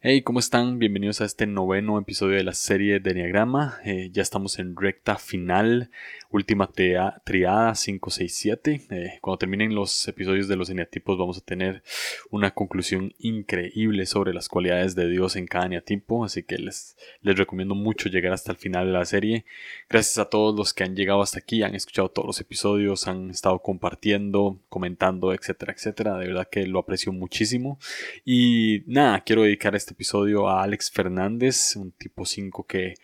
Hey, ¿cómo están? Bienvenidos a este noveno episodio de la serie de Enneagrama. Eh, ya estamos en recta final, última triada 567. Eh, cuando terminen los episodios de los eneatipos vamos a tener una conclusión increíble sobre las cualidades de Dios en cada eneatipo, así que les, les recomiendo mucho llegar hasta el final de la serie. Gracias a todos los que han llegado hasta aquí, han escuchado todos los episodios, han estado compartiendo, comentando, etcétera, etcétera. De verdad que lo aprecio muchísimo. Y nada, quiero dedicar este episodio a Alex Fernández, un tipo 5 que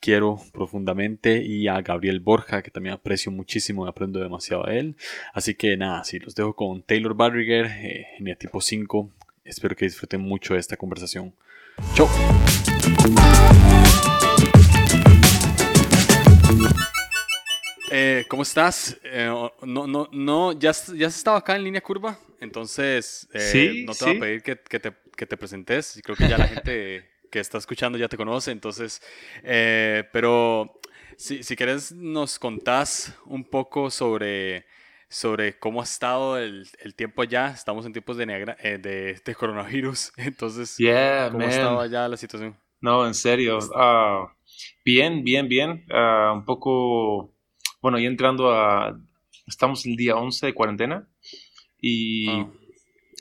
quiero profundamente, y a Gabriel Borja, que también aprecio muchísimo y aprendo demasiado a él. Así que nada, sí, los dejo con Taylor Barriger, eh, en el tipo 5. Espero que disfruten mucho de esta conversación. Chau. Eh, ¿Cómo estás? Eh, no, no, no, ya, ya has estado acá en línea curva, entonces eh, no te voy a pedir que, que, te, que te presentes. Creo que ya la gente que está escuchando ya te conoce, entonces, eh, pero si, si quieres nos contás un poco sobre, sobre cómo ha estado el, el tiempo allá. Estamos en tiempos de, de, de, coronavirus, entonces, ¿cómo ha estado allá la situación? No, en serio. Uh, bien, bien, bien. Uh, un poco bueno, ya entrando a... Estamos el día 11 de cuarentena y ah.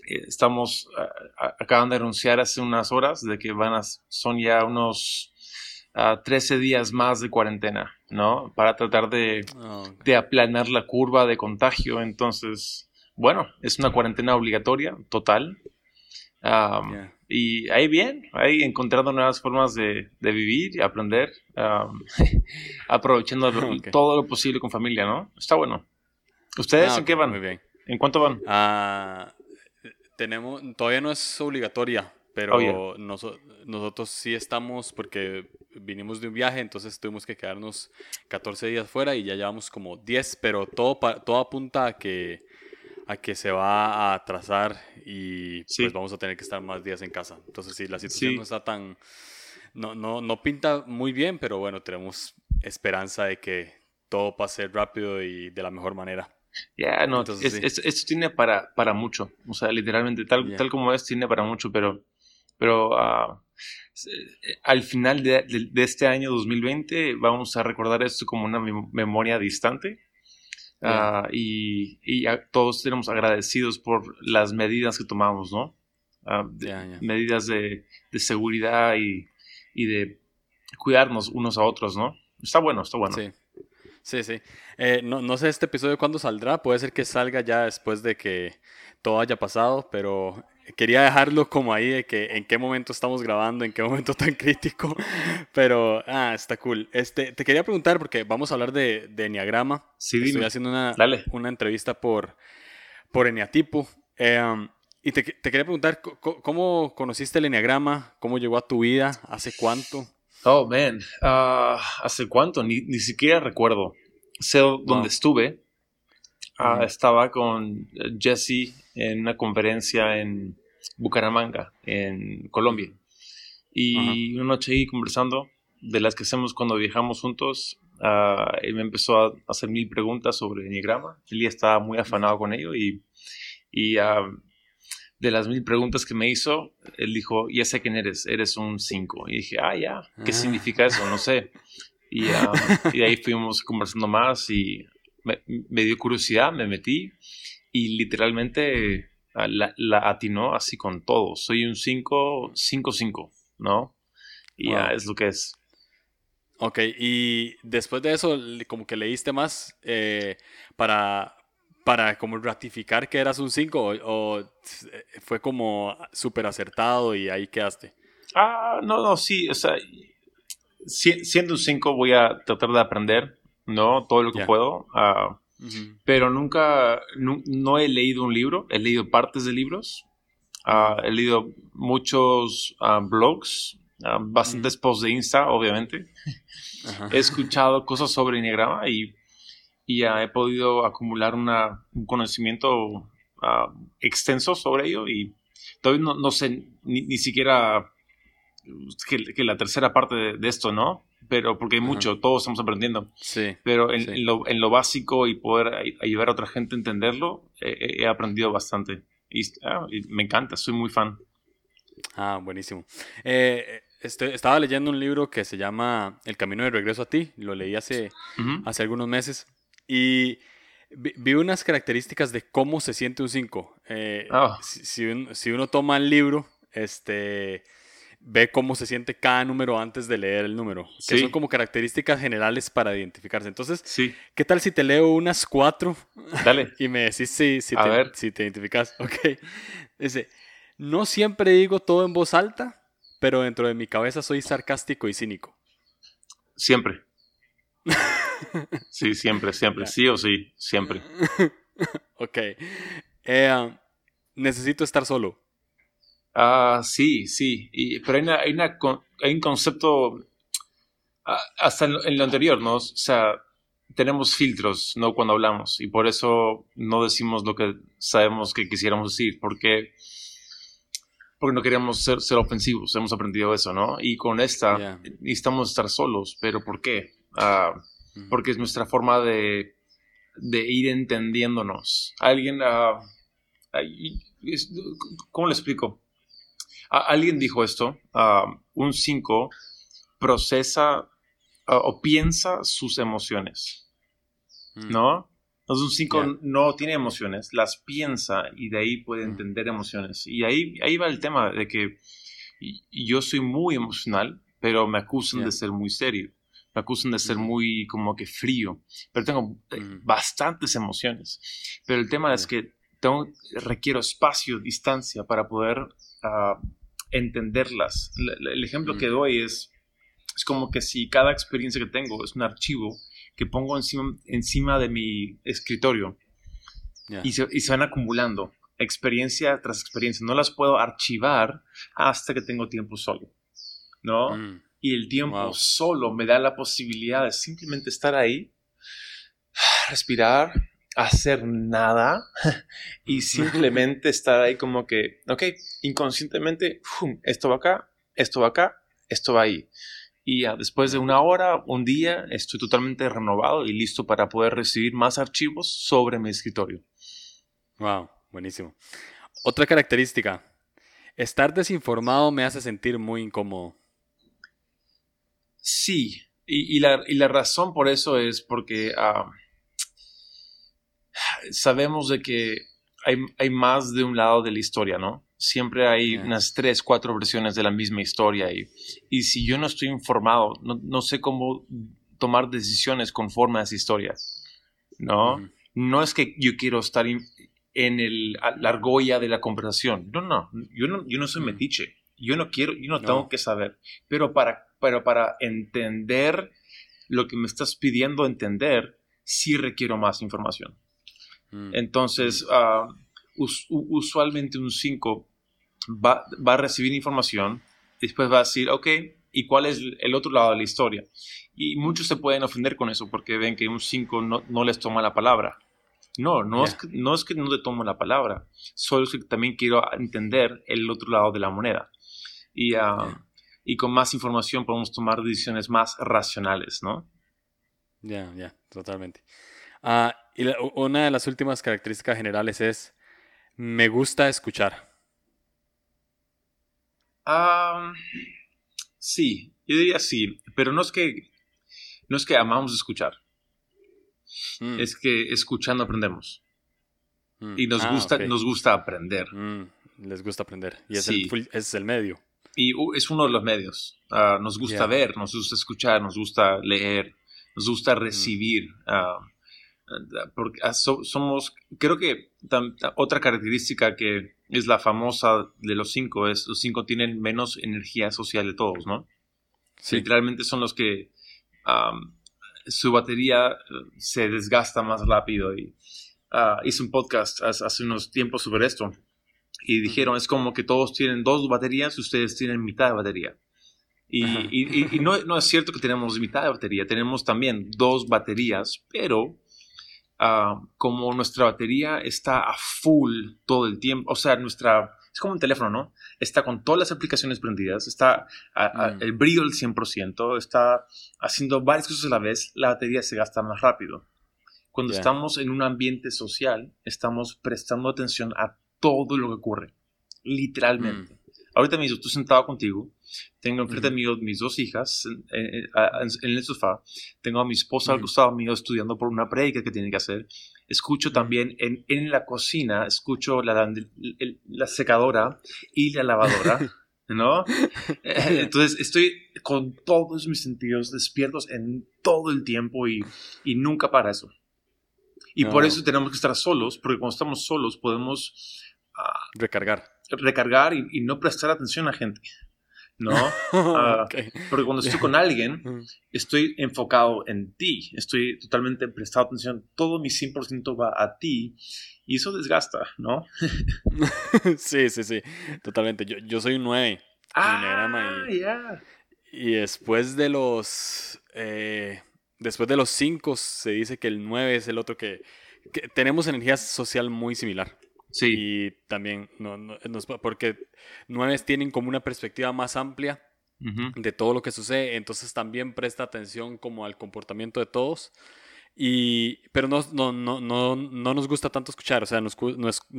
eh, estamos... acaban de anunciar hace unas horas de que van a... Son ya unos... 13 ah, días más de cuarentena, ¿no? Para tratar de, ah, de aplanar la curva de contagio. Entonces, bueno, es una cuarentena obligatoria, total. Y ahí bien, ahí encontrando nuevas formas de, de vivir y aprender, aprovechando todo lo posible con familia, ¿no? Está bueno. ¿Ustedes ah, en qué van? Muy bien. ¿En cuánto van? Ah, tenemos, todavía no es obligatoria, pero oh, nosotros sí estamos porque vinimos de un viaje, entonces tuvimos que quedarnos 14 días fuera y ya llevamos como 10, pero todo, todo apunta a que a que se va a atrasar y pues vamos a tener que estar más días en casa. Entonces sí, la situación no está tan... No, no, no pinta muy bien, pero bueno, tenemos esperanza de que todo pase rápido y de la mejor manera. Ya, no, esto tiene para, para mucho, o sea, literalmente, tal, tal como es, tiene para mucho, pero, pero uh, al final de, de, este año 2020 vamos a recordar esto como una memoria distante Ah, y, y todos tenemos agradecidos por las medidas que tomamos, ¿no? Ah, medidas de, de seguridad y, y, de cuidarnos unos a otros, ¿no? Está bueno, está bueno. Sí, sí, sí. Eh, no, no sé este episodio cuándo saldrá, puede ser que salga ya después de que todo haya pasado, pero quería dejarlo como ahí de que en qué momento estamos grabando, en qué momento tan crítico, pero ah, está cool. Este, te quería preguntar porque vamos a hablar de, de Enneagrama. Sí, Estoy haciendo una, una entrevista por, por Enneatipo. Em, y te, te, quería preguntar, ¿cómo conociste el Enneagrama? ¿Cómo llegó a tu vida? ¿Hace cuánto? Oh, man. Ah, ¿Hace cuánto? Ni, ni, siquiera recuerdo. Sé dónde estuve. Ah, estaba con Jesse en una conferencia en Bucaramanga, en Colombia. Y una noche ahí conversando, de las que hacemos cuando viajamos juntos, uh, él me empezó a hacer mil preguntas sobre Enneagrama. Él ya estaba muy afanado con ello y, y uh, de las mil preguntas que me hizo, él dijo, ya sé quién eres, eres un 5. Y dije, ah, ya, ¿qué ah. significa eso? No sé. Y, y ahí fuimos conversando más y me, me, dio curiosidad, me metí y literalmente la, la atinó así con todo. Soy un 5, 5, 5, ¿no? Y ya es lo que es. Ok, y después de eso, como que leíste más eh, para, para como ratificar que eras un 5 o, fue como súper acertado y ahí quedaste. Ah, no, no, sí, o sea, siendo un 5 voy a tratar de aprender, ¿no? Todo lo que puedo. Uh, pero nunca, no, he leído un libro, he leído partes de libros, ah, he leído muchos ah, blogs, uh, bastantes posts de Insta, obviamente. He escuchado cosas sobre Enneagrama y, y he podido acumular una, un conocimiento extenso sobre ello y todavía no, sé ni, siquiera que, la tercera parte de esto, ¿no? Pero porque hay mucho, todos estamos aprendiendo. Sí. Pero en, lo, básico y poder ayudar a otra gente a entenderlo, he aprendido bastante. Ah, y, me encanta, soy muy fan. Ah, buenísimo. Eh, este, estaba leyendo un libro que se llama El Camino de Regreso a ti. Lo leí hace, hace algunos meses. Y vi, unas características de cómo se siente un 5. Eh, ah. si, uno toma el libro, este, ve cómo se siente cada número antes de leer el número. Que son como características generales para identificarse. Entonces, ¿qué tal si te leo unas cuatro? Dale. y me decís si, si, te, si te identificas. Ok. Dice, no siempre digo todo en voz alta, pero dentro de mi cabeza soy sarcástico y cínico. Siempre. sí, siempre, siempre. Sí o sí, siempre. ok. Eh, necesito estar solo. Ah, sí, sí. Y, pero hay, hay, un concepto ah, hasta en lo, anterior, ¿no? O sea, tenemos filtros, ¿no? Cuando hablamos. Y por eso no decimos lo que sabemos que quisiéramos decir. Porque porque no queríamos ser, ser, ofensivos, hemos aprendido eso, ¿no? Y con esta necesitamos estar solos, pero ¿por qué? Ah, porque es nuestra forma de, de ir entendiéndonos. Alguien, uh, ¿cómo le explico? Alguien dijo esto, un 5 procesa o piensa sus emociones, mm. ¿no? Entonces un 5 no tiene emociones, las piensa y de ahí puede entender emociones. Y ahí, ahí va el tema de que yo soy muy emocional, pero me acusan de ser muy serio. Me acusan de ser muy como que frío, pero tengo eh, bastantes emociones. Pero el tema es que tengo, requiero espacio, distancia para poder uh, entenderlas. El, ejemplo que doy es, es como que si cada experiencia que tengo es un archivo que pongo encima, encima de mi escritorio y, se, y, se, van acumulando experiencia tras experiencia. No las puedo archivar hasta que tengo tiempo solo, ¿no? Mm. Y el tiempo solo me da la posibilidad de simplemente estar ahí, respirar, hacer nada y simplemente estar ahí como que, ok, inconscientemente, esto va acá, esto va acá, esto va ahí y después de una hora, un día, estoy totalmente renovado y listo para poder recibir más archivos sobre mi escritorio. Wow, buenísimo. Otra característica, estar desinformado me hace sentir muy incómodo. Sí, y, la, razón por eso es porque ah, sabemos de que hay, hay más de un lado de la historia, ¿no? siempre hay unas tres, cuatro versiones de la misma historia y, y si yo no estoy informado, no, sé cómo tomar decisiones conforme a esa historia, ¿no? No es que yo quiero estar en el, la argolla de la conversación, no, no, yo no, yo no soy metiche, yo no quiero, yo no, tengo que saber, pero para, pero para entender lo que me estás pidiendo entender, sí requiero más información. Mm. Entonces, uh, usualmente un 5 va, a recibir información, después va a decir, ok, ¿y cuál es el otro lado de la historia? Y muchos se pueden ofender con eso porque ven que un 5 no, les toma la palabra. No, no, es que, no es que no le tomo la palabra, solo es que también quiero entender el otro lado de la moneda. Y, ah, y con más información podemos tomar decisiones más racionales, ¿no? Ya, ya, totalmente. Ah, y una de las últimas características generales es me gusta escuchar. sí, yo diría sí, pero no es que no es que amamos escuchar. Mm. Es que escuchando aprendemos. Mm. Y nos ah, gusta nos gusta aprender. Mm, les gusta aprender y es, el, es el medio. Y es uno de los medios. Ah, nos gusta ver, nos gusta escuchar, nos gusta leer, nos gusta recibir. Uh, porque ah, somos, creo que otra característica que es la famosa de los cinco es los cinco tienen menos energía social de todos, ¿no? Literalmente son los que su batería eh, se desgasta más rápido y uh, hice un podcast hace unos tiempos sobre esto y dijeron es como que todos tienen dos baterías y ustedes tienen mitad de batería. Y, y, no, no, es cierto que tenemos mitad de batería, tenemos también dos baterías, pero Ah, como nuestra batería está a full todo el tiempo, o sea, nuestra, es como un teléfono, ¿no? Está con todas las aplicaciones prendidas, está mm. el brillo al 100%, está haciendo varias cosas a la vez, la batería se gasta más rápido. Cuando estamos en un ambiente social, estamos prestando atención a todo lo que ocurre, literalmente. Mm. Ahorita mismo estoy sentado contigo, tengo enfrente mío mis dos hijas en, el sofá, tengo a mi esposa al costado mío estudiando por una predica que tiene que hacer, escucho también en, en la cocina, escucho la, la secadora y la lavadora. ¿no? Entonces estoy con todos mis sentidos despiertos en todo el tiempo y, y nunca para eso. Y por eso tenemos que estar solos, porque cuando estamos solos podemos... Ah, recargar. Recargar y, no prestar atención a gente. ¿no? Ah, porque cuando estoy con alguien, estoy enfocado en ti, estoy totalmente prestado atención, todo mi 100% va a ti y eso desgasta, ¿no? sí, sí, sí, totalmente. Yo, yo soy un 9. Ah, y, y después de los... Eh, después de los 5 se dice que el 9 es el otro que, tenemos energía social muy similar. Sí. Y también, no, no, porque 9 tienen como una perspectiva más amplia de todo lo que sucede, entonces también presta atención como al comportamiento de todos. Y, pero no, no, no, no, no nos gusta tanto escuchar, o sea, nos,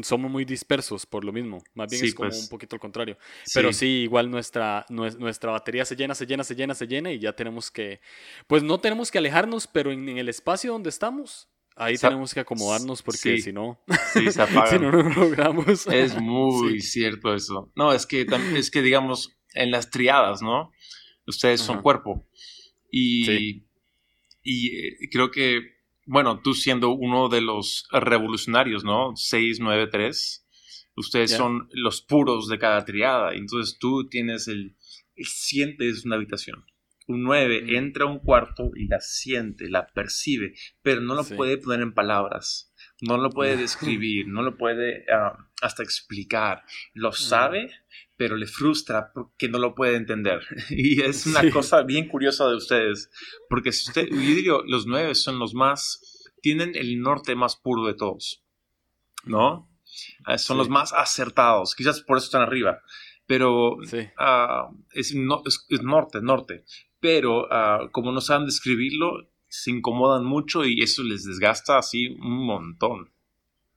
somos muy dispersos por lo mismo, más bien es como pues. un poquito al contrario. Pero sí, igual nuestra, nuestra batería se llena, se llena, se llena, se llena y ya tenemos que, pues no tenemos que alejarnos, pero en, el espacio donde estamos, ahí tenemos que acomodarnos porque si no, si no, no logramos. Es muy cierto eso. No, es que, es que digamos, en las triadas, ¿no? Ustedes son cuerpo y y eh, creo que, bueno, tú siendo uno de los revolucionarios, ¿no? 693, ustedes son los puros de cada triada. Entonces tú tienes el, sientes una habitación. Un 9 mm. entra a un cuarto y la siente, la percibe, pero no lo puede poner en palabras, no lo puede describir, no lo puede ah, hasta explicar. Lo sabe, pero le frustra porque no lo puede entender. Y es una cosa bien curiosa de ustedes, porque si usted, yo los nueve son los más, tienen el norte más puro de todos, ¿no? Ah, son los más acertados, quizás por eso están arriba, pero ah, es, norte, norte, pero uh, como no saben describirlo, se incomodan mucho y eso les desgasta así un montón.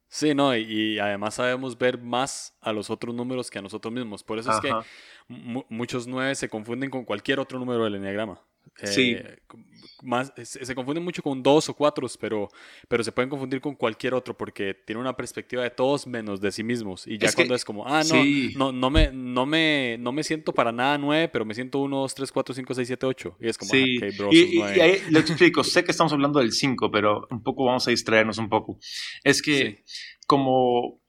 Sí, no, y, además sabemos ver más a los otros números que a nosotros mismos. Por eso es que muchos nueve se confunden con cualquier otro número del enneagrama. Sí. Eh, más, se, confunden mucho con dos o cuatro, pero, pero se pueden confundir con cualquier otro porque tiene una perspectiva de todos menos de sí mismos. Y ya cuando es como, ah, no, no, no, me, no, me, no me siento para nada nueve, pero me siento uno, dos, tres, cuatro, cinco, seis, siete, ocho. Y es como, sí. Ah, bro, y, y, ahí lo explico. sé que estamos hablando del cinco, pero un poco vamos a distraernos un poco. Es que como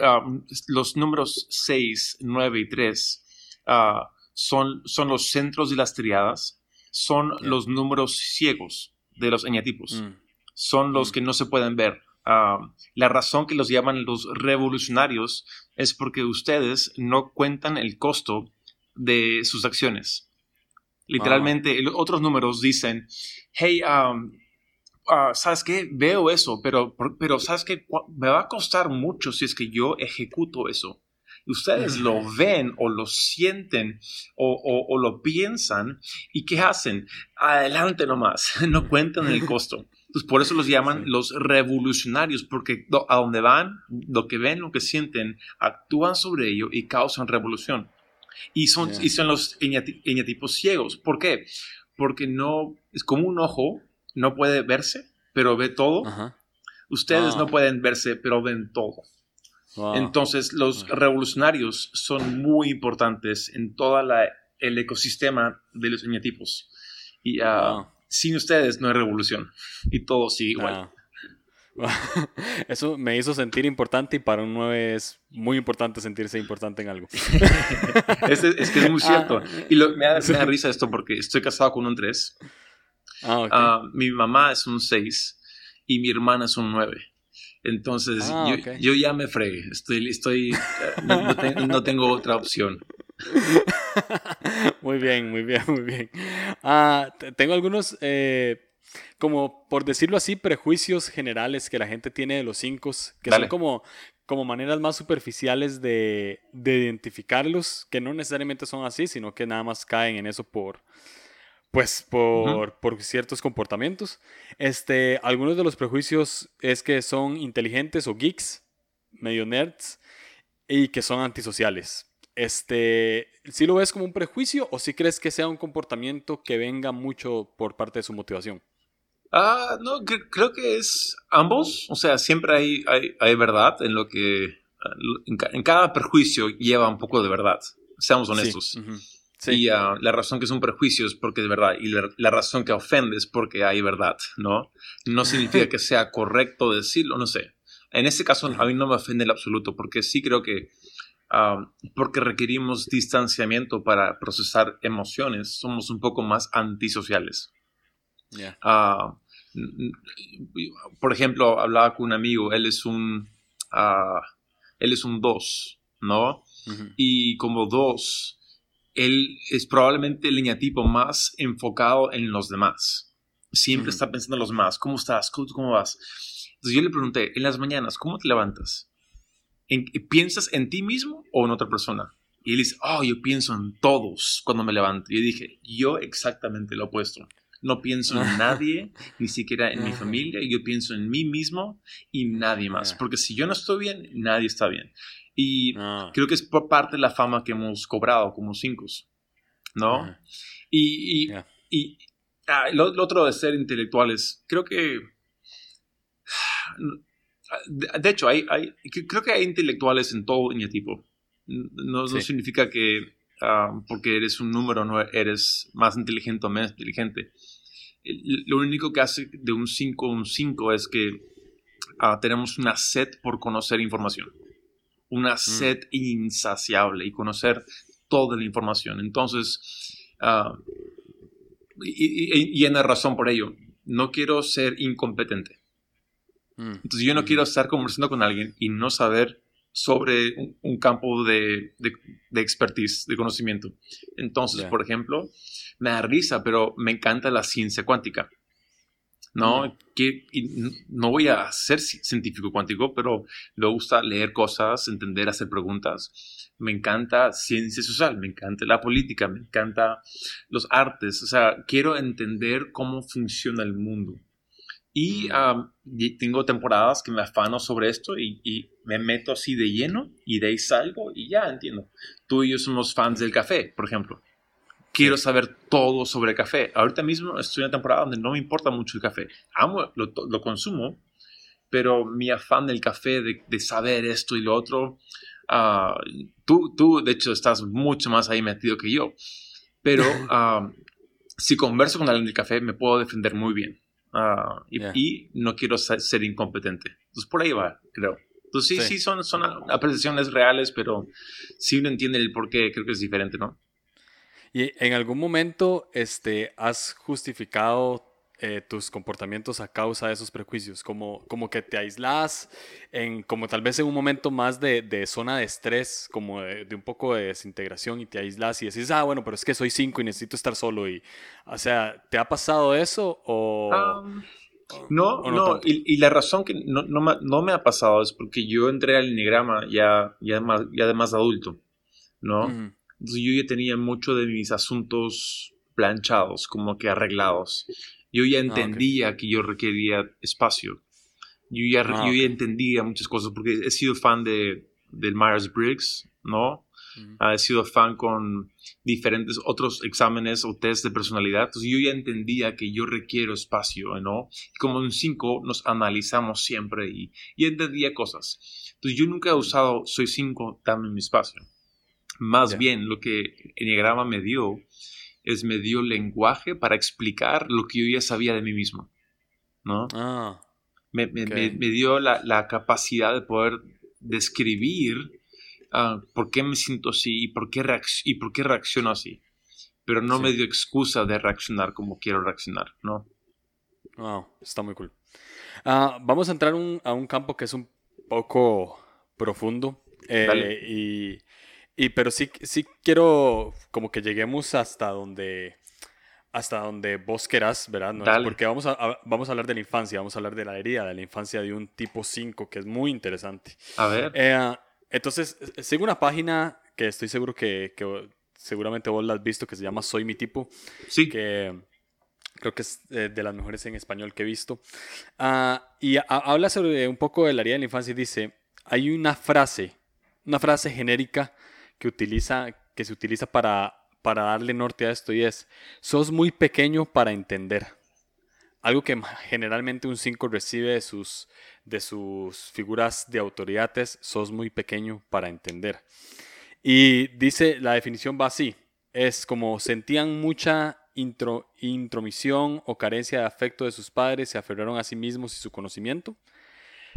um, los números seis, nueve y tres uh, son, son los centros de las triadas, son los números ciegos de los eñatipos. Mm. Son los mm. que no se pueden ver. Ah, la razón que los llaman los revolucionarios es porque ustedes no cuentan el costo de sus acciones. Literalmente, otros números dicen, hey, um, ah, ¿sabes qué? Veo eso, pero, pero ¿sabes qué? Me va a costar mucho si es que yo ejecuto eso ustedes lo ven o lo sienten o, lo piensan y ¿qué hacen? Adelante nomás, no cuentan el costo. Entonces, por eso los llaman los revolucionarios, porque a donde van, lo que ven, lo que sienten, actúan sobre ello y causan revolución. Y son, y son los eñatipos ciegos. ¿Por qué? Porque no, es como un ojo, no puede verse, pero ve todo. Ustedes no ah. pueden verse, pero ven todo. Entonces, los revolucionarios son muy importantes en todo el ecosistema de los eñatipos. Y ah, sin ustedes no hay revolución. Y todo sigue igual. Eso me hizo sentir importante y para un 9 es muy importante sentirse importante en algo. es, es, que es muy cierto. Ah. y me, da, risa esto porque estoy casado con un 3. Ah, mi mamá es un 6 y mi hermana es un 9. Entonces ah, yo, ya me fregué, estoy, estoy, eh, no, tengo otra opción. muy bien, muy bien, muy bien. Ah, tengo algunos, eh, como por decirlo así, prejuicios generales que la gente tiene de los cinco, que son como, como maneras más superficiales de, de identificarlos, que no necesariamente son así, sino que nada más caen en eso por, pues por, por, ciertos comportamientos. Este, algunos de los prejuicios es que son inteligentes o geeks, medio nerds, y que son antisociales. este, ¿sí lo ves como un prejuicio o sí crees que sea un comportamiento que venga mucho por parte de su motivación? Ah, no, creo que es ambos. O sea, siempre hay, hay, verdad en lo que. En, cada prejuicio lleva un poco de verdad. Seamos honestos. Y ah, la razón que es un prejuicio es porque es verdad. Y la, razón que ofende es porque hay verdad, ¿no? No significa que sea correcto decirlo, no sé. En este caso, a mí no me ofende en absoluto, porque sí creo que. Ah, porque requerimos distanciamiento para procesar emociones, somos un poco más antisociales. Ah, por ejemplo, hablaba con un amigo, él es un, él es un 2, ¿no? Y como 2, él es probablemente el lineatipo más enfocado en los demás. Siempre está pensando en los demás. ¿Cómo estás? ¿Cómo, vas? Entonces yo le pregunté, en las mañanas, ¿cómo te levantas? ¿Piensas en ti mismo o en otra persona? Y él dice, oh, yo pienso en todos cuando me levanto. Y yo dije, yo exactamente lo opuesto no pienso en nadie, ni siquiera en mi familia, yo pienso en mí mismo y nadie más, porque si yo no estoy bien, nadie está bien. Y ah. creo que es por parte de la fama que hemos cobrado como cinco, ¿no? Y, y, ah, lo, otro de ser intelectuales, creo que... De hecho, hay, hay, creo que hay intelectuales en todo tipo. No, no significa que ah, porque eres un número no eres más inteligente o menos inteligente lo único que hace de un 5 un 5 es que ah, tenemos una sed por conocer información, una mm. sed insaciable y conocer toda la información. Entonces, uh, y, y, la razón por ello, no quiero ser incompetente. Mm. Entonces yo no quiero estar conversando con alguien y no saber sobre un, campo de, de, expertise, de conocimiento. Entonces, por ejemplo, me da risa, pero me encanta la ciencia cuántica. ¿No? Que, no voy a ser científico cuántico, pero me gusta leer cosas, entender, hacer preguntas. Me encanta ciencia social, me encanta la política, me encanta los artes. O sea, quiero entender cómo funciona el mundo. Y tengo temporadas que me afano sobre esto y, y, me meto así de lleno y de ahí salgo y ya entiendo. Tú y yo somos fans del café, por ejemplo quiero saber todo sobre café. Ahorita mismo estoy en una temporada donde no me importa mucho el café. Amo, lo, consumo, pero mi afán del café, de, saber esto y lo otro, ah, tú, tú de hecho estás mucho más ahí metido que yo. Pero ah, si converso con alguien del café, me puedo defender muy bien. Ah, y, no quiero ser, incompetente. Entonces por ahí va, creo. Entonces sí, sí, son, son apreciaciones reales, pero si uno entiende el por qué, creo que es diferente, ¿no? ¿Y en algún momento este, has justificado eh, tus comportamientos a causa de esos prejuicios? Como, como que te aislas, en, como tal vez en un momento más de, de zona de estrés, como de, un poco de desintegración y te aislas y decís, ah, bueno, pero es que soy cinco y necesito estar solo. Y, o sea, ¿te ha pasado eso o...? no, no, y, la razón que no, no, me, no, me, ha pasado es porque yo entré al Enneagrama ya, ya, más, ya de más adulto, ¿no? Entonces yo ya tenía mucho de mis asuntos planchados, como que arreglados. Yo ya ah, entendía que yo requería espacio. Yo ya, ah, yo ya entendía muchas cosas porque he sido fan de, del Myers-Briggs, ¿no? He sido fan con diferentes otros exámenes o test de personalidad. Entonces yo ya entendía que yo requiero espacio, ¿no? Como en 5 nos analizamos siempre y, y entendía cosas. Entonces yo nunca he usado soy 5, dame mi espacio. Más bien, lo que Enneagrama me dio es me dio lenguaje para explicar lo que yo ya sabía de mí mismo. ¿No? Ah, me, dio la, capacidad de poder describir ah, por qué me siento así y por qué, y por qué reacciono así. Pero no me dio excusa de reaccionar como quiero reaccionar, ¿no? Wow, está muy cool. Ah, vamos a entrar a un campo que es un poco profundo. Eh, y y pero sí, sí quiero como que lleguemos hasta donde hasta donde vos querás, ¿verdad? Porque vamos a, vamos a hablar de la infancia, vamos a hablar de la herida de la infancia de un tipo 5, que es muy interesante. A ver. Eh, entonces, sigo una página que estoy seguro que, que, seguramente vos la has visto, que se llama Soy mi tipo. Sí. Que creo que es eh, de las mejores en español que he visto. Ah, y habla sobre un poco de la herida de la infancia y dice, hay una frase, una frase genérica que, utiliza, que se utiliza para, para darle norte a esto y es, sos muy pequeño para entender. Algo que generalmente un 5 recibe de sus, de sus figuras de autoridades, sos muy pequeño para entender. Y dice, la definición va así, es como sentían mucha intromisión o carencia de afecto de sus padres, se aferraron a sí mismos y su conocimiento,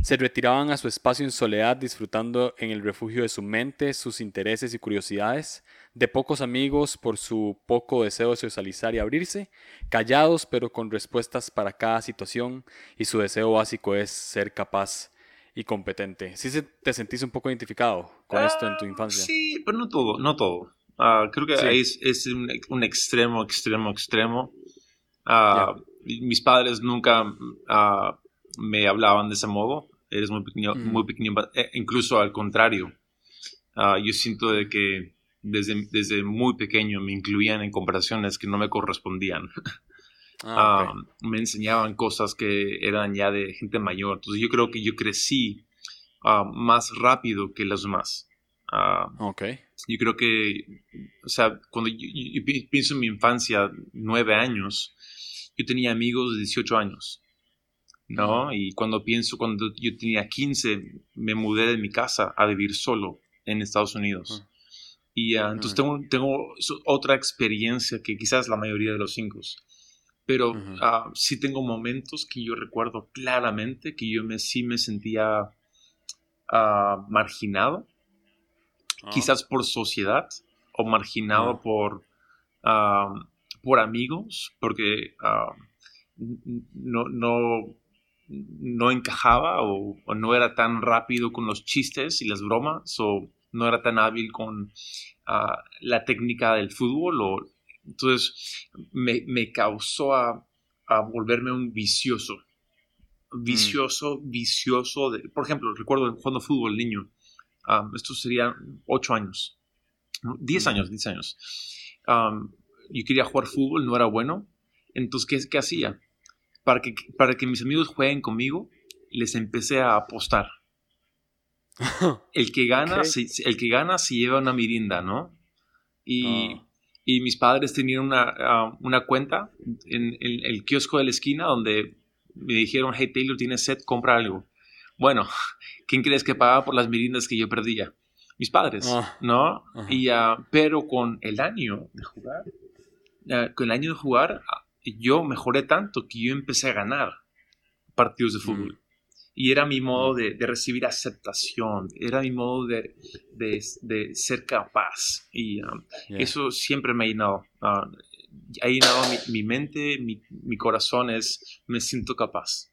se retiraban a su espacio en soledad disfrutando en el refugio de su mente, sus intereses y curiosidades, de pocos amigos por su poco deseo de socializar y abrirse, callados pero con respuestas para cada situación y su deseo básico es ser capaz y competente. ¿Sí te sentís un poco identificado con esto en tu ah, infancia? Sí, pero no todo, no todo. Ah, creo que es, un, extremo, extremo, extremo. Uh, Mis padres nunca me hablaban de ese modo. Eres muy pequeño, mm. muy pequeño, eh, incluso al contrario. yo siento de que desde, desde muy pequeño me incluían en conversaciones que no me correspondían. Ah, ah, me enseñaban cosas que eran ya de gente mayor. Entonces yo creo que yo crecí ah, más rápido que los demás. ok. Yo creo que, o sea, cuando yo, pienso en mi infancia, nueve años, yo tenía amigos de 18 años. ¿No? Y cuando pienso, cuando yo tenía 15, me mudé de mi casa a vivir solo en Estados Unidos. Y entonces tengo, tengo otra experiencia que quizás la mayoría de los cinco pero ah, sí tengo momentos que yo recuerdo claramente que yo me, sí me sentía ah, marginado, ah. quizás por sociedad o marginado por, por amigos, porque no, no, no encajaba o, no era tan rápido con los chistes y las bromas o no era tan hábil con la técnica del fútbol o entonces me, me causó a, a, volverme un vicioso. Vicioso, vicioso. De, por ejemplo, recuerdo jugando fútbol niño. esto sería ocho años. Diez años, diez años. yo quería jugar fútbol, no era bueno. Entonces, ¿qué, qué hacía? Para que, para que mis amigos jueguen conmigo, les empecé a apostar. El que gana, se, el que gana se lleva una mirinda, ¿no? Y, ah y mis padres tenían una, ah, una cuenta en, el kiosco de la esquina donde me dijeron, hey Taylor, tienes set, compra algo. Bueno, ¿quién crees que pagaba por las mirindas que yo perdía? Mis padres, ah, ¿no? Y, uh, pero con el año de jugar, con el año de jugar, yo mejoré tanto que yo empecé a ganar partidos de fútbol. Y era mi modo de, recibir aceptación, era mi modo de, ser capaz. Y um, eso siempre me ha llenado. Uh, ha llenado mi, mente, mi, corazón es, me siento capaz.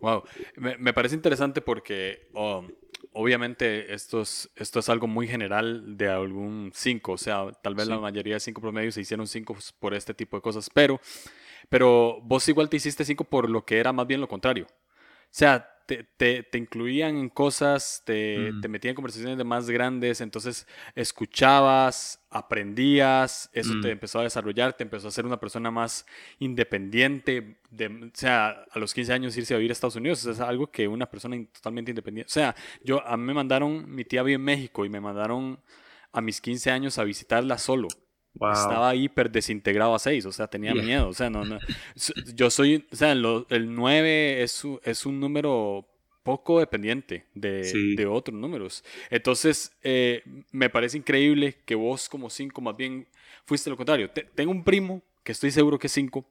Wow, me, parece interesante porque um, obviamente esto es, esto es algo muy general de algún 5, o sea, tal vez la mayoría de 5 promedios se hicieron 5 por este tipo de cosas, pero, pero vos igual te hiciste 5 por lo que era más bien lo contrario. O sea, te, te, te incluían en cosas, te, mm. te, metían en conversaciones de más grandes, entonces escuchabas, aprendías, eso te mm. empezó a desarrollar, te empezó a ser una persona más independiente, de, o sea, a los 15 años irse a vivir a Estados Unidos, es algo que una persona totalmente independiente, o sea, yo, a mí me mandaron, mi tía vive en México y me mandaron a mis 15 años a visitarla solo. Estaba hiper desintegrado a 6, o sea, tenía miedo. O sea, no, no, yo soy, o sea, el 9 es, es un número poco dependiente de, de otros números. Entonces, eh, me parece increíble que vos como 5 más bien fuiste lo contrario. tengo un primo que estoy seguro que es 5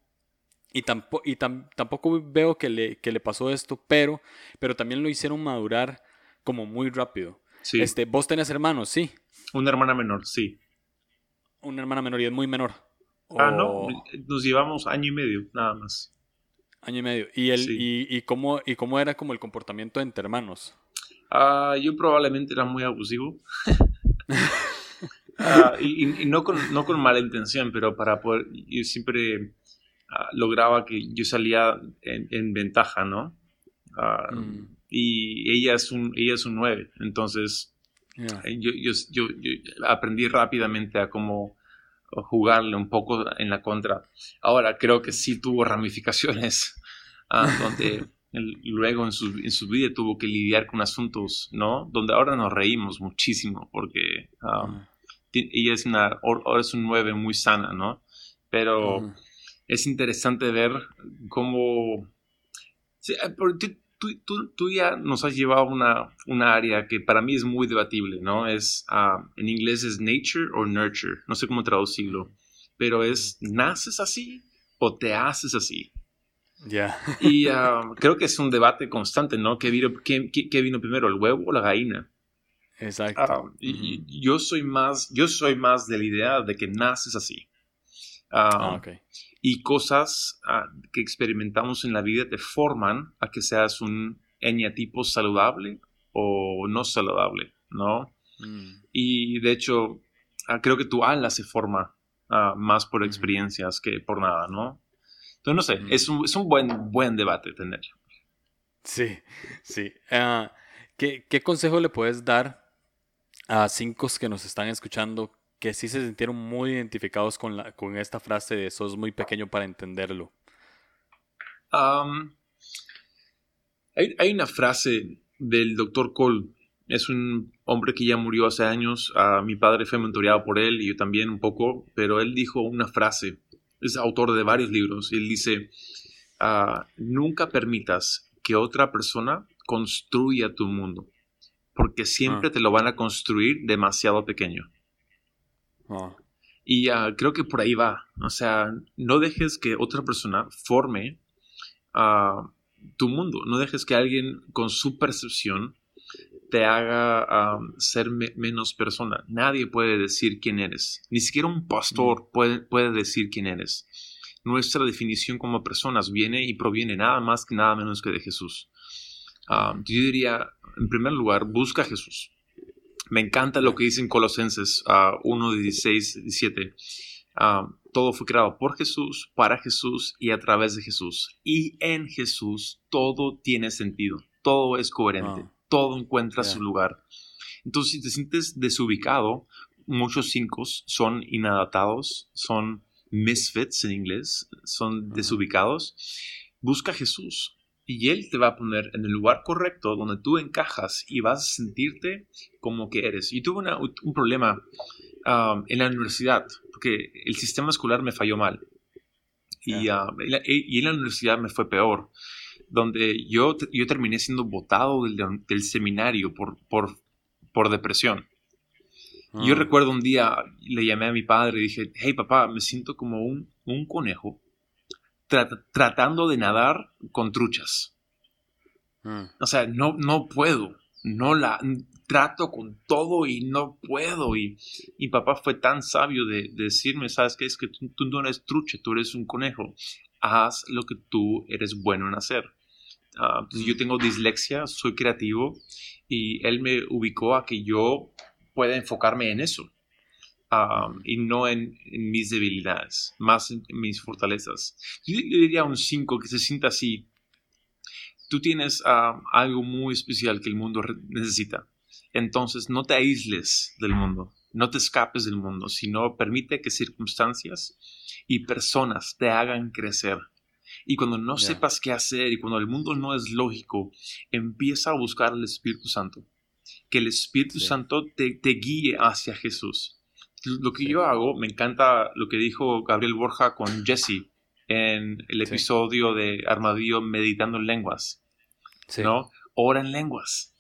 y, tampoco, y tampoco veo que le, que le pasó esto, pero, pero también lo hicieron madurar como muy rápido. Este, vos tenés hermanos, sí. Una hermana menor, sí una hermana menor y es muy menor. Ah, no, nos llevamos año y medio, nada más. Año y medio. ¿Y, el, y, cómo, ¿Y cómo era como el comportamiento entre hermanos? Ah, yo probablemente era muy abusivo. Ah, y, no, con, no con mala intención, pero para poder, yo siempre ah, lograba que yo salía en, ventaja, ¿no? Mm. Y ella es un, ella es un 9, entonces eh, yo, yo, aprendí rápidamente a cómo jugarle un poco en la contra. Ahora creo que sí tuvo ramificaciones ah, donde luego en su, en su, vida tuvo que lidiar con asuntos, ¿no? Donde ahora nos reímos muchísimo porque um, ella es una, ahora es un 9 muy sana, ¿no? Pero es interesante ver cómo... Eh, tú, tú, tú, ya nos has llevado a una, una, área que para mí es muy debatible, ¿no? Es, um, en inglés es nature o nurture, no sé cómo traducirlo, pero es, ¿naces así o te haces así? Ya. y um, creo que es un debate constante, ¿no? ¿Qué vino, qué, qué, vino primero, el huevo o la gallina? Exacto. Um, y, yo soy más, yo soy más de la idea de que naces así. ah, ok y cosas ah, que experimentamos en la vida te forman a que seas un eñatipo saludable o no saludable, ¿no? Mm. Y de hecho, ah, creo que tu ala se forma ah, más por experiencias que por nada, ¿no? Entonces, no sé, es, un, es un, buen, buen debate tener. Sí, sí. ¿qué, ¿Qué consejo le puedes dar a cinco que nos están escuchando que sí se sintieron muy identificados con, la, con esta frase de sos muy pequeño para entenderlo? hay, una frase del doctor Cole. Es un hombre que ya murió hace años. mi padre fue mentoreado por él y yo también un poco, pero él dijo una frase. Es autor de varios libros. Y él dice, ah, nunca permitas que otra persona construya tu mundo, porque siempre ah. te lo van a construir demasiado pequeño. Ah. Y creo que por ahí va. O sea, no dejes que otra persona forme uh, tu mundo. No dejes que alguien con su percepción te haga ser menos persona. Nadie puede decir quién eres. Ni siquiera un pastor mm. puede, puede decir quién eres. Nuestra definición como personas viene y proviene nada más que nada menos que de Jesús. yo diría, en primer lugar, busca a Jesús. Me encanta lo que dicen Colosenses 1, 16, 17. todo fue creado por Jesús, para Jesús y a través de Jesús. Y en Jesús todo tiene sentido, todo es coherente, ah. todo encuentra su lugar. Entonces, si te sientes desubicado, muchos cinco son inadaptados, son misfits en inglés, son desubicados. Busca a Jesús, y Él te va a poner en el lugar correcto donde tú encajas y vas a sentirte como que eres. Y tuve un problema um, en la universidad, porque el sistema escolar me falló mal. Y, um, y, en la universidad me fue peor, donde yo, yo terminé siendo votado del, del seminario por, por, por depresión. Yo ah. recuerdo un día, le llamé a mi padre y dije, hey papá, me siento como un, un conejo tratando de nadar con truchas. Mm. O sea, no, no puedo, no la trato con todo y no puedo. Y mi papá fue tan sabio de, decirme, ¿sabes qué? Es que tú, no eres trucha, tú eres un conejo. Haz lo que tú eres bueno en hacer. Ah, yo mm. tengo dislexia, soy creativo y él me ubicó a que yo pueda enfocarme en eso y no en, mis debilidades, más en, mis fortalezas. Yo, diría un 5 que se sienta así. Tú tienes algo muy especial que el mundo necesita. Entonces no te aísles del mundo, no te escapes del mundo, sino permite que circunstancias y personas te hagan crecer. Y cuando no sepas qué hacer y cuando el mundo no es lógico, empieza a buscar al Espíritu Santo. Que el Espíritu Santo te, te guíe hacia Jesús lo que yo hago, me encanta lo que dijo Gabriel Borja con Jesse en el episodio de Armadillo Meditando en Lenguas. ¿No? Ora en lenguas.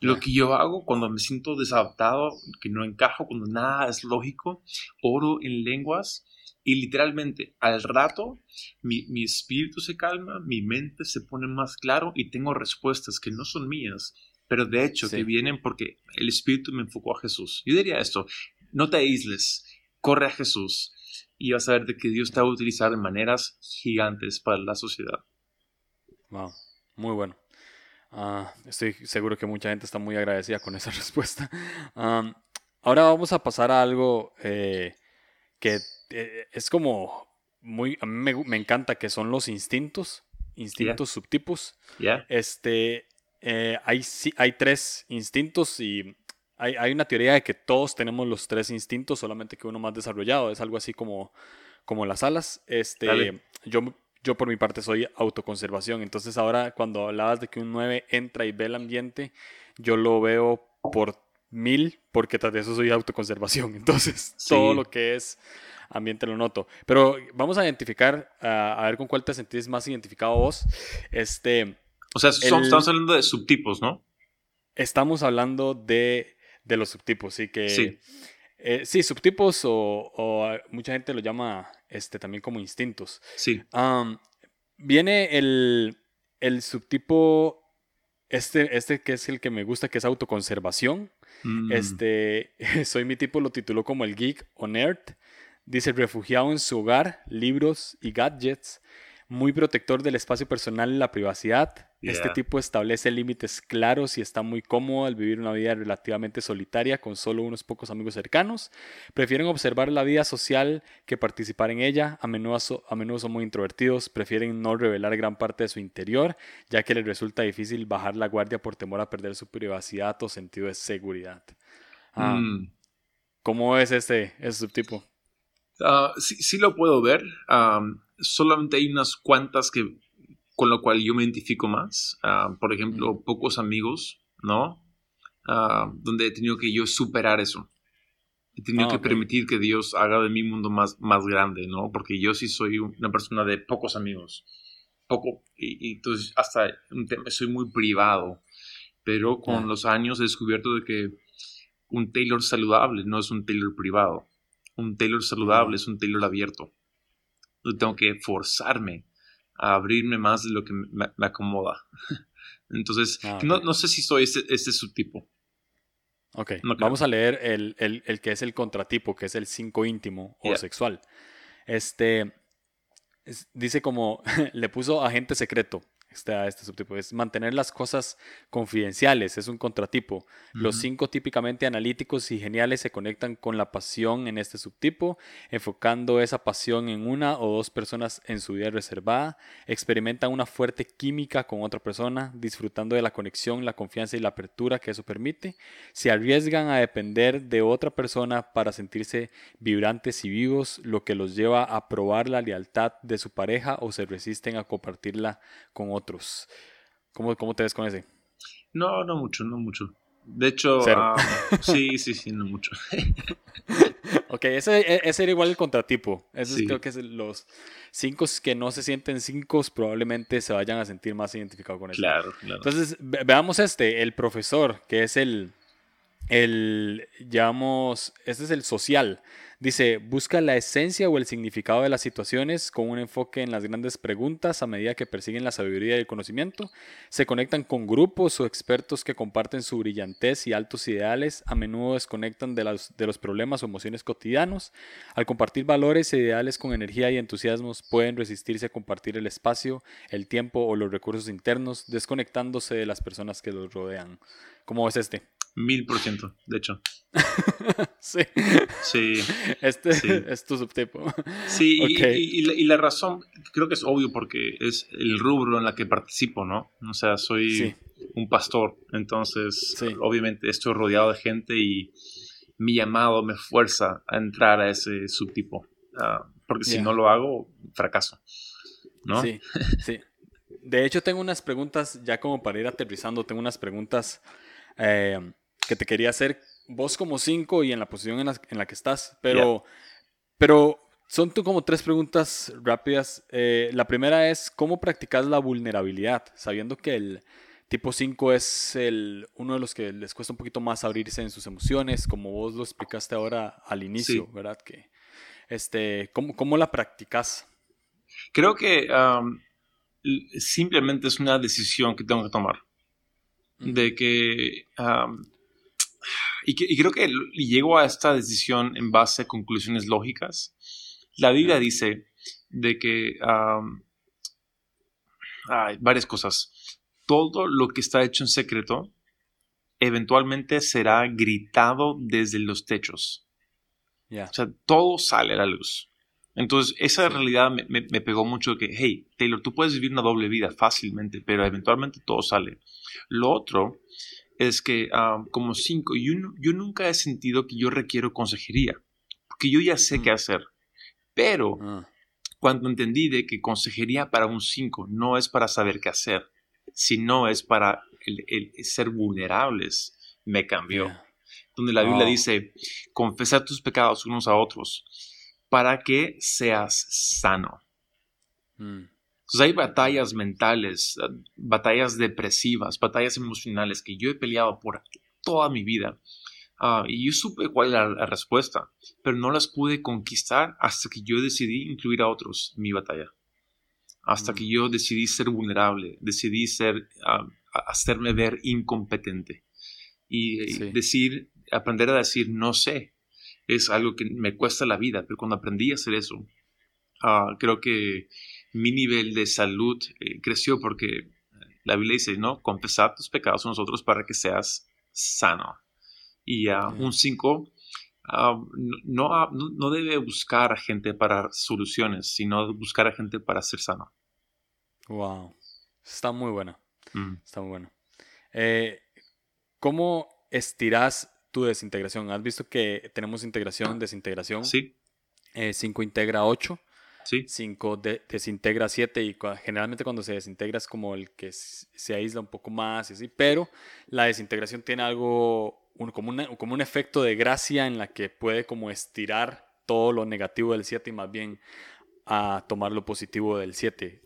Lo que yo hago cuando me siento desadaptado, que no encajo, cuando nada es lógico, oro en lenguas y literalmente al rato mi, mi, espíritu se calma, mi mente se pone más claro y tengo respuestas que no son mías, pero de hecho que vienen porque el espíritu me enfocó a Jesús. Yo diría esto, no te aísles, corre a Jesús y vas a ver de que Dios te va a utilizar de maneras gigantes para la sociedad. Wow, muy bueno. Ah, estoy seguro que mucha gente está muy agradecida con esa respuesta. ahora vamos a pasar a algo eh, que eh, es como muy, a mí me, encanta que son los instintos, instintos subtipos. Este, eh, hay, hay tres instintos y hay, una teoría de que todos tenemos los tres instintos, solamente que uno más desarrollado. Es algo así como, como las alas. Este, yo, yo por mi parte soy autoconservación. Entonces ahora cuando hablabas de que un 9 entra y ve el ambiente, yo lo veo por mil porque tras de eso soy autoconservación. Entonces todo lo que es ambiente lo noto. Pero vamos a identificar, a ver con cuál te sentís más identificado vos. Este, o sea, estamos hablando de subtipos, ¿no? Estamos hablando de, de los subtipos, sí, que... Sí. Eh, sí, subtipos o, mucha gente lo llama este, también como instintos. Sí. viene el, el, subtipo, este, este que es el que me gusta, que es autoconservación. Mm. Este, soy mi tipo, lo tituló como el geek o nerd. Dice, refugiado en su hogar, libros y gadgets, muy protector del espacio personal y la privacidad. Este tipo establece límites claros y está muy cómodo al vivir una vida relativamente solitaria con solo unos pocos amigos cercanos. Prefieren observar la vida social que participar en ella. A menudo, a menudo son muy introvertidos. Prefieren no revelar gran parte de su interior, ya que les resulta difícil bajar la guardia por temor a perder su privacidad o sentido de seguridad. Ah, mm. ¿Cómo es este, este subtipo? Ah, sí, lo puedo ver. solamente hay unas cuantas que con lo cual yo me identifico más. Ah, por ejemplo, pocos amigos, ¿no? donde he tenido que yo superar eso. He tenido ah, que permitir que Dios haga de mi mundo más, más grande, ¿no? Porque yo sí soy una persona de pocos amigos. Poco. Y, entonces hasta soy muy privado. Pero con los años he descubierto de que un Taylor saludable no es un Taylor privado un Taylor saludable, es un Taylor abierto. Yo tengo que forzarme a abrirme más de lo que me, acomoda. Entonces, ah, no, sé si soy este, este subtipo. Ok, vamos a leer el, que es el contratipo, que es el 5 íntimo o sexual. Este dice como le puso agente secreto este, este subtipo, es mantener las cosas confidenciales, es un contratipo. Los cinco típicamente analíticos y geniales se conectan con la pasión en este subtipo, enfocando esa pasión en una o dos personas en su vida reservada, experimentan una fuerte química con otra persona, disfrutando de la conexión, la confianza y la apertura que eso permite, se arriesgan a depender de otra persona para sentirse vibrantes y vivos, lo que los lleva a probar la lealtad de su pareja o se resisten a compartirla con otra otros. ¿Cómo, cómo te ves con ese? No, no mucho, no mucho. De hecho, ah, sí, sí, sí, no mucho. ok, ese, e, ese, era igual el contratipo. Esos creo que es los cinco que no se sienten cinco probablemente se vayan a sentir más identificados con eso. Claro, claro. Entonces, veamos este, el profesor, que es el, el, llamamos, este es el social. Dice, busca la esencia o el significado de las situaciones con un enfoque en las grandes preguntas a medida que persiguen la sabiduría y el conocimiento. Se conectan con grupos o expertos que comparten su brillantez y altos ideales. A menudo desconectan de, de los problemas o emociones cotidianos. Al compartir valores e ideales con energía y entusiasmos, pueden resistirse a compartir el espacio, el tiempo o los recursos internos, desconectándose de las personas que los rodean. ¿Cómo es este? Mil por ciento, de hecho. sí. Sí. Este es tu subtipo. Sí, y, la, razón creo que es obvio porque es el rubro en la que participo, ¿no? O sea, soy un pastor, entonces obviamente estoy rodeado de gente y mi llamado me fuerza a entrar a ese subtipo. Ah, porque si no lo hago, fracaso. ¿no? Sí, sí. De hecho, tengo unas preguntas, ya como para ir aterrizando, tengo unas preguntas eh, que te quería hacer vos como cinco y en la posición en la, que estás, pero, pero son tú como tres preguntas rápidas. Eh, la primera es, ¿cómo practicas la vulnerabilidad? Sabiendo que el tipo 5 es el, uno de los que les cuesta un poquito más abrirse en sus emociones, como vos lo explicaste ahora al inicio, ¿verdad? Que, este, ¿cómo, ¿Cómo la practicas? Creo que simplemente es una decisión que tengo que tomar. De que y, creo que llego a esta decisión en base a conclusiones lógicas. La Biblia dice de que hay varias cosas. Todo lo que está hecho en secreto eventualmente será gritado desde los techos. O sea, todo sale a la luz. Entonces, esa realidad me, me, pegó mucho que, hey, Taylor, tú puedes vivir una doble vida fácilmente, pero eventualmente todo sale. Lo otro es que como cinco, yo, yo nunca he sentido que yo requiero consejería, porque yo ya sé qué hacer. Pero ah. cuando entendí de que consejería para un 5 no es para saber qué hacer, sino es para el, ser vulnerables, me cambió. Donde la Biblia dice, confesar tus pecados unos a otros para que seas sano. Mm. Entonces hay batallas mentales, batallas depresivas, batallas emocionales que yo he peleado por toda mi vida. Ah, y yo supe cuál era la, respuesta, pero no las pude conquistar hasta que yo decidí incluir a otros en mi batalla. Hasta que mm. yo decidí ser vulnerable, decidí ser, ah, hacerme ver incompetente. Y, decir, aprender a decir no sé, es algo que me cuesta la vida, pero cuando aprendí a hacer eso, ah, creo que mi nivel de salud eh, creció porque la Biblia dice, ¿no? Confesar tus pecados a nosotros para que seas sano. Y a un 5 no, no, debe buscar a gente para soluciones, sino buscar a gente para ser sano. Wow, está muy buena. Mm. Está muy bueno. Eh, ¿Cómo estiras tu desintegración? ¿Has visto que tenemos integración, desintegración? Sí. 5 eh, integra 8. Sí. 5 desintegra 7 y generalmente cuando se desintegra es como el que se aísla un poco más y así, pero la desintegración tiene algo como, como un efecto de gracia en la que puede como estirar todo lo negativo del 7 y más bien a tomar lo positivo del 7.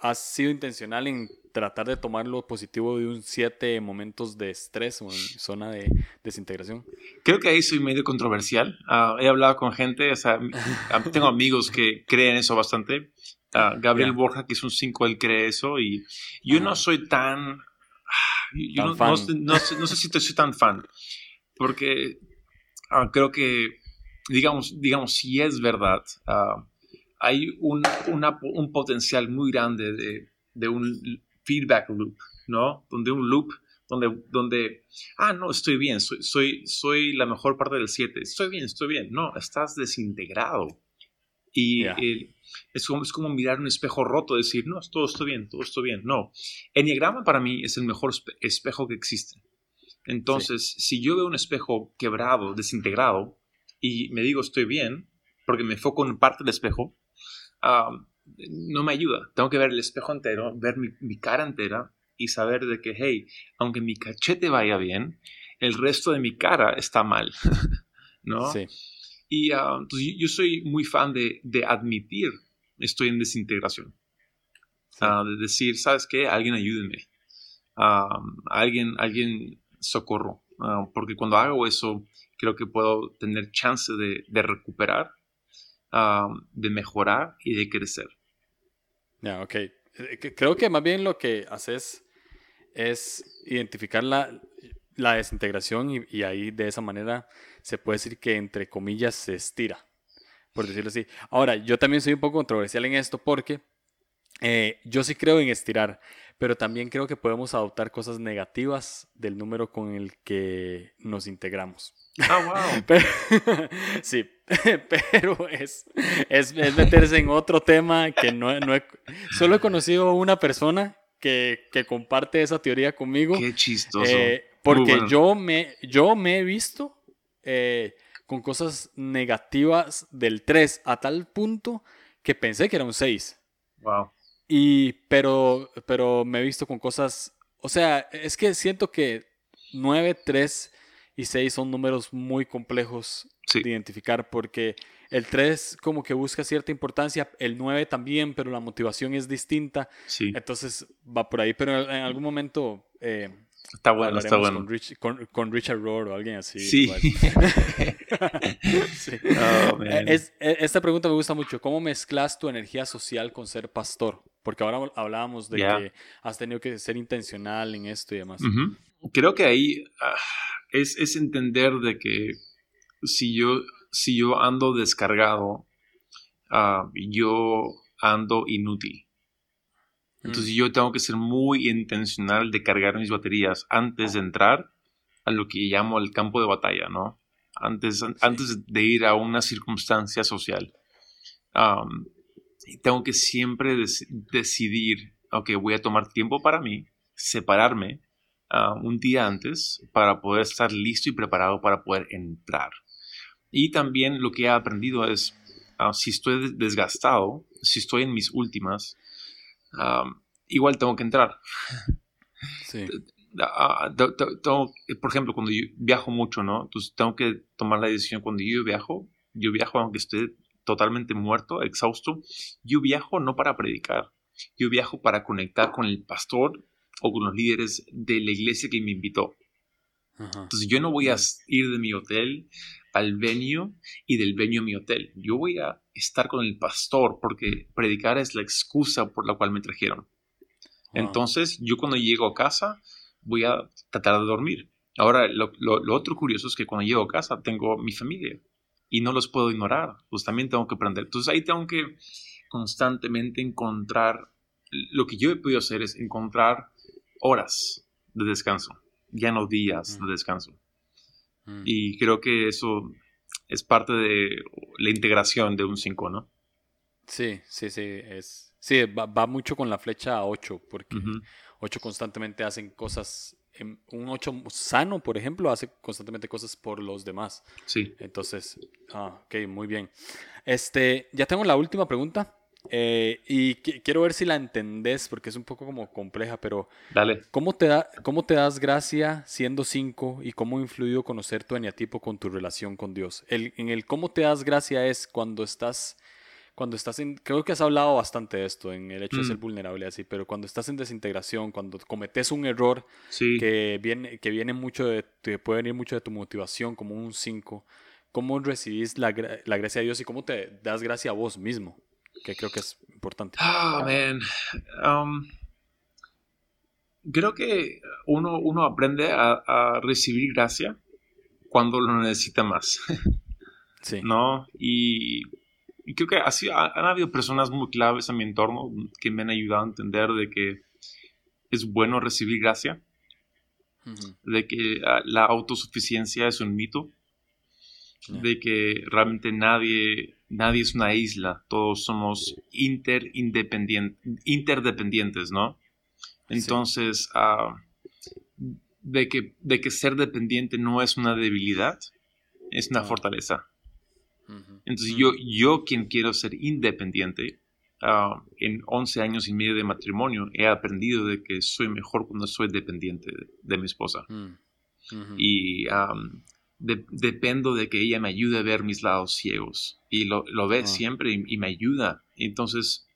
¿Has sido intencional en tratar de tomar lo positivo de un 7 momentos de estrés o en zona de desintegración? Creo que ahí soy medio controversial. Ah, he hablado con gente, o sea, tengo amigos que creen eso bastante. Uh, Gabriel Borja, que es un 5, él cree eso y yo no soy tan yo no, sé, si soy tan fan, porque ah, creo que, digamos, digamos, si es verdad, ah, hay un, un, potencial muy grande de, de, un feedback loop, ¿no? Donde un loop, donde, donde ah, no, estoy bien, soy, soy, soy la mejor parte del 7, estoy bien, estoy bien. No, estás desintegrado. Y es, como, es como mirar un espejo roto, decir, no, todo está bien, todo está bien. No, Enneagrama para mí es el mejor espejo que existe. Entonces, si yo veo un espejo quebrado, desintegrado, y me digo estoy bien, porque me enfoco en parte del espejo, no me ayuda. Tengo que ver el espejo entero, ver mi, mi, cara entera y saber de que, hey, aunque mi cachete vaya bien, el resto de mi cara está mal. ¿No? Sí. Y ah, yo soy muy fan de, de, admitir estoy en desintegración. Ah, de decir, ¿sabes qué? Alguien ayúdeme. Ah, alguien, alguien socorro. porque cuando hago eso, creo que puedo tener chance de, de recuperar, de mejorar y de crecer. Ya, ok. Eh, creo que más bien lo que haces es identificar la, desintegración y, y, ahí de esa manera se puede decir que entre comillas se estira, por decirlo así. Ahora, yo también soy un poco controversial en esto porque eh, yo sí creo en estirar, pero también creo que podemos adoptar cosas negativas del número con el que nos integramos. Ah, wow. sí, pero es, es, meterse en otro tema que no, no he, solo he conocido una persona que, que, comparte esa teoría conmigo. Qué chistoso. Eh, porque yo, me, yo me he visto eh, con cosas negativas del 3 a tal punto que pensé que era un 6. Wow. Y, pero, pero me he visto con cosas, o sea, es que siento que 9, 3 y 6 son números muy complejos de identificar porque el 3 como que busca cierta importancia, el 9 también, pero la motivación es distinta. Sí. Entonces va por ahí, pero en algún momento eh, Está bueno, está bueno. Con, Richard Rohr o alguien así. Sí. Oh, e, esta pregunta me gusta mucho. ¿Cómo mezclas tu energía social con ser pastor? Porque ahora hablábamos de que has tenido que ser intencional en esto y demás. Creo que ahí ah, es, es, entender de que si yo, si yo ando descargado, uh, yo ando inútil. Entonces mm. yo tengo que ser muy intencional de cargar mis baterías antes de entrar a lo que llamo el campo de batalla, ¿no? Antes, antes de ir a una circunstancia social. tengo que siempre decidir, ok, voy a tomar tiempo para mí, separarme un día antes para poder estar listo y preparado para poder entrar. Y también lo que he aprendido es ah, si estoy desgastado, si estoy en mis últimas, igual tengo que entrar. Sí. Ah, por ejemplo, cuando yo viajo mucho, ¿no? Entonces tengo que tomar la decisión cuando yo viajo, yo viajo aunque esté totalmente muerto, exhausto, yo viajo no para predicar, yo viajo para conectar con el pastor o con los líderes de la iglesia que me invitó. Entonces yo no voy a ir de mi hotel al venue y del venue a mi hotel. Yo voy a estar con el pastor porque predicar es la excusa por la cual me trajeron. Entonces yo cuando llego a casa voy a tratar de dormir. Ahora, lo, otro curioso es que cuando llego a casa tengo mi familia y no los puedo ignorar. Pues también tengo que aprender. Entonces ahí tengo que constantemente encontrar, lo que yo he podido hacer es encontrar horas de descanso, ya no días de descanso. Mm. Y creo que eso es parte de la integración de un 5, ¿no? Sí, sí, sí, es, sí, va, mucho con la flecha a 8, porque 8 constantemente hacen cosas, un 8 sano, por ejemplo, hace constantemente cosas por los demás. Sí. Entonces, ah, ok, muy bien. Este, ya tengo la última pregunta. Eh, y quiero ver si la entendés, porque es un poco como compleja, pero Dale. ¿cómo, te da, ¿cómo te das gracia siendo cinco y cómo ha influido conocer tu eneatipo con tu relación con Dios? El, en el cómo te das gracia es cuando estás, cuando estás en, creo que has hablado bastante de esto, en el hecho de ser mm. vulnerable así, pero cuando estás en desintegración, cuando cometes un error que, viene, que viene mucho de, puede venir mucho de tu motivación como un 5, ¿cómo recibís la, la gracia de Dios y cómo te das gracia a vos mismo? Que creo que es importante. Ah, man. Um, creo que uno, uno aprende a, recibir gracia cuando lo necesita más. sí. ¿No? Y, creo que así han habido personas muy claves en mi entorno que me han ayudado a entender de que es bueno recibir gracia, de que ah, la autosuficiencia es un mito, de que realmente nadie nadie es una isla, todos somos interdependientes, ¿no? Entonces, ah, de, que, de que ser dependiente no es una debilidad, es una fortaleza. Entonces, yo, yo quien quiero ser independiente, ah, en 11 años y medio de matrimonio, he aprendido de que soy mejor cuando soy dependiente de, mi esposa. Mm. Y dependo de que ella me ayude a ver mis lados ciegos. Y lo, ve ah. siempre y, me ayuda. Entonces,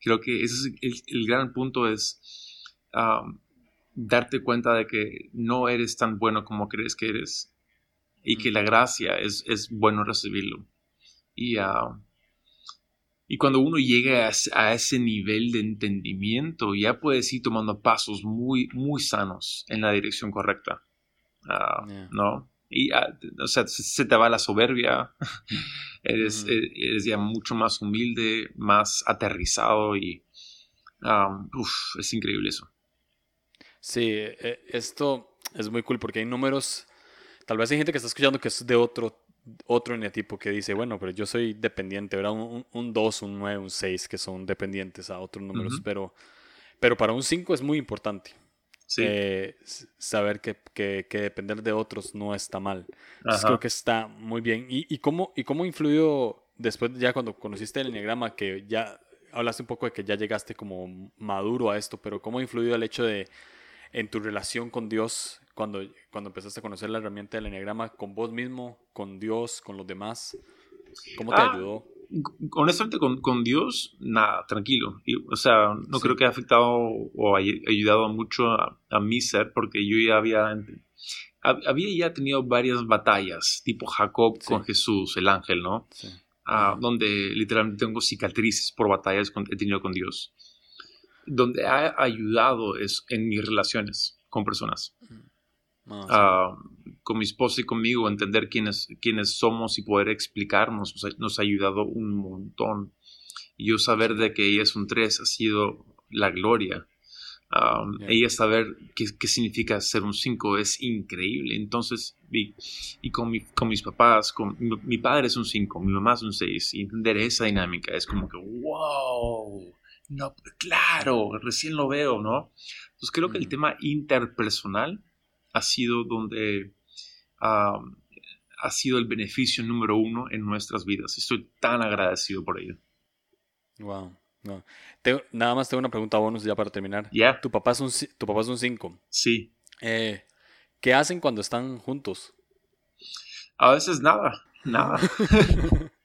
creo que ese es el, gran punto es darte cuenta de que no eres tan bueno como crees que eres. Y que la gracia es, es bueno recibirlo. Y, y cuando uno llega a, ese nivel de entendimiento, ya puedes ir tomando pasos muy, muy sanos en la dirección correcta. Ah, ¿No? Y ah, o sea, se te va la soberbia, eres, eh, eres, ya mucho más humilde, más aterrizado y es increíble eso. Sí, e, esto es muy cool porque hay números, tal vez hay gente que está escuchando que es de otro otro eneatipo que dice, bueno, pero yo soy dependiente, ¿verdad? Un, 2, un 9, un 6 que son dependientes a otros números, pero, pero para un 5 es muy importante. Eh, saber que, que, depender de otros no está mal. creo que está muy bien. ¿Y, y, cómo, ¿Y cómo influyó después, ya cuando conociste el enneagrama, que ya hablaste un poco de que ya llegaste como maduro a esto, pero cómo influyó el hecho de en tu relación con Dios cuando, cuando empezaste a conocer la herramienta del enneagrama, con vos mismo, con Dios, con los demás? ¿Cómo te ah, ayudó? Honestamente con, con, Dios, nada, tranquilo. o sea, no creo que haya afectado o haya ayudado mucho a, a, mi ser porque yo ya había, había ya tenido varias batallas, tipo Jacob con Jesús, el ángel, ¿no? Ah, donde literalmente tengo cicatrices por batallas que he tenido con Dios. Donde ha ayudado es en mis relaciones con personas. Ah, con mi esposa y conmigo, entender quiénes, quiénes somos y poder explicarnos, nos ha, ayudado un montón. Y yo saber de que ella es un tres ha sido la gloria. Um, ella saber qué, qué, significa ser un 5 es increíble. Entonces, y, y con, mi, con, mis papás, con, mi, padre es un 5, mi mamá es un 6, y entender esa dinámica es como que, wow, no, claro, recién lo veo, ¿no? Entonces creo que el tema interpersonal ha sido donde ha sido el beneficio número uno en nuestras vidas. Estoy tan agradecido por ello. Wow. No. nada más tengo una pregunta bonus ya para terminar. Ya. Tu papá es un tu papá es un 5. Sí. Eh, ¿Qué hacen cuando están juntos? A veces nada, nada.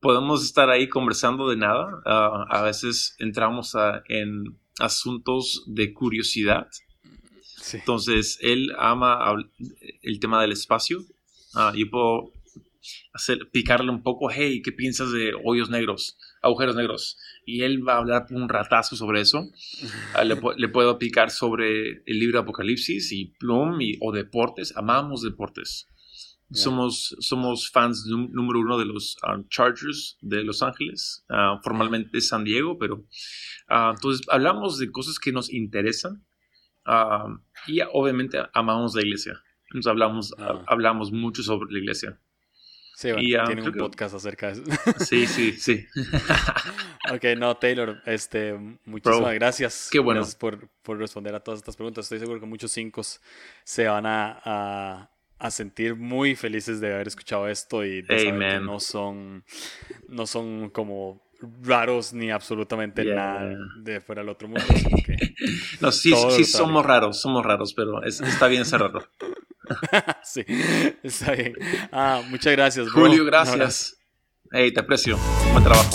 podemos estar ahí conversando de nada. Ah, a veces entramos en asuntos de curiosidad. Entonces, él ama el tema del espacio. Uh, yo puedo hacer, picarle un poco, hey, ¿qué piensas de hoyos negros, agujeros negros? Y él va a hablar un ratazo sobre eso. Ah, le, puedo picar sobre el libro de Apocalipsis y Plum y, o deportes. Amamos deportes. Somos, somos fans número uno de los um, Chargers de Los Ángeles, uh, formalmente de San Diego, pero uh, entonces hablamos de cosas que nos interesan y obviamente amamos la iglesia. Nos hablamos, ah. hablamos mucho sobre la iglesia. Sí, bueno, tiene un podcast acerca de eso. Sí, sí, sí. ok, no, Taylor, este, muchísimas gracias. Qué bueno. Gracias por, por, responder a todas estas preguntas. Estoy seguro que muchos cinco se van a a sentir muy felices de haber escuchado esto y de saber que no son, no son como raros ni absolutamente nada de fuera del otro mundo. no, sí, sí somos raros, somos raros, pero está bien ser raro. sí, está bien. Ah, muchas gracias, Julio, gracias. Hey, te aprecio. Buen trabajo.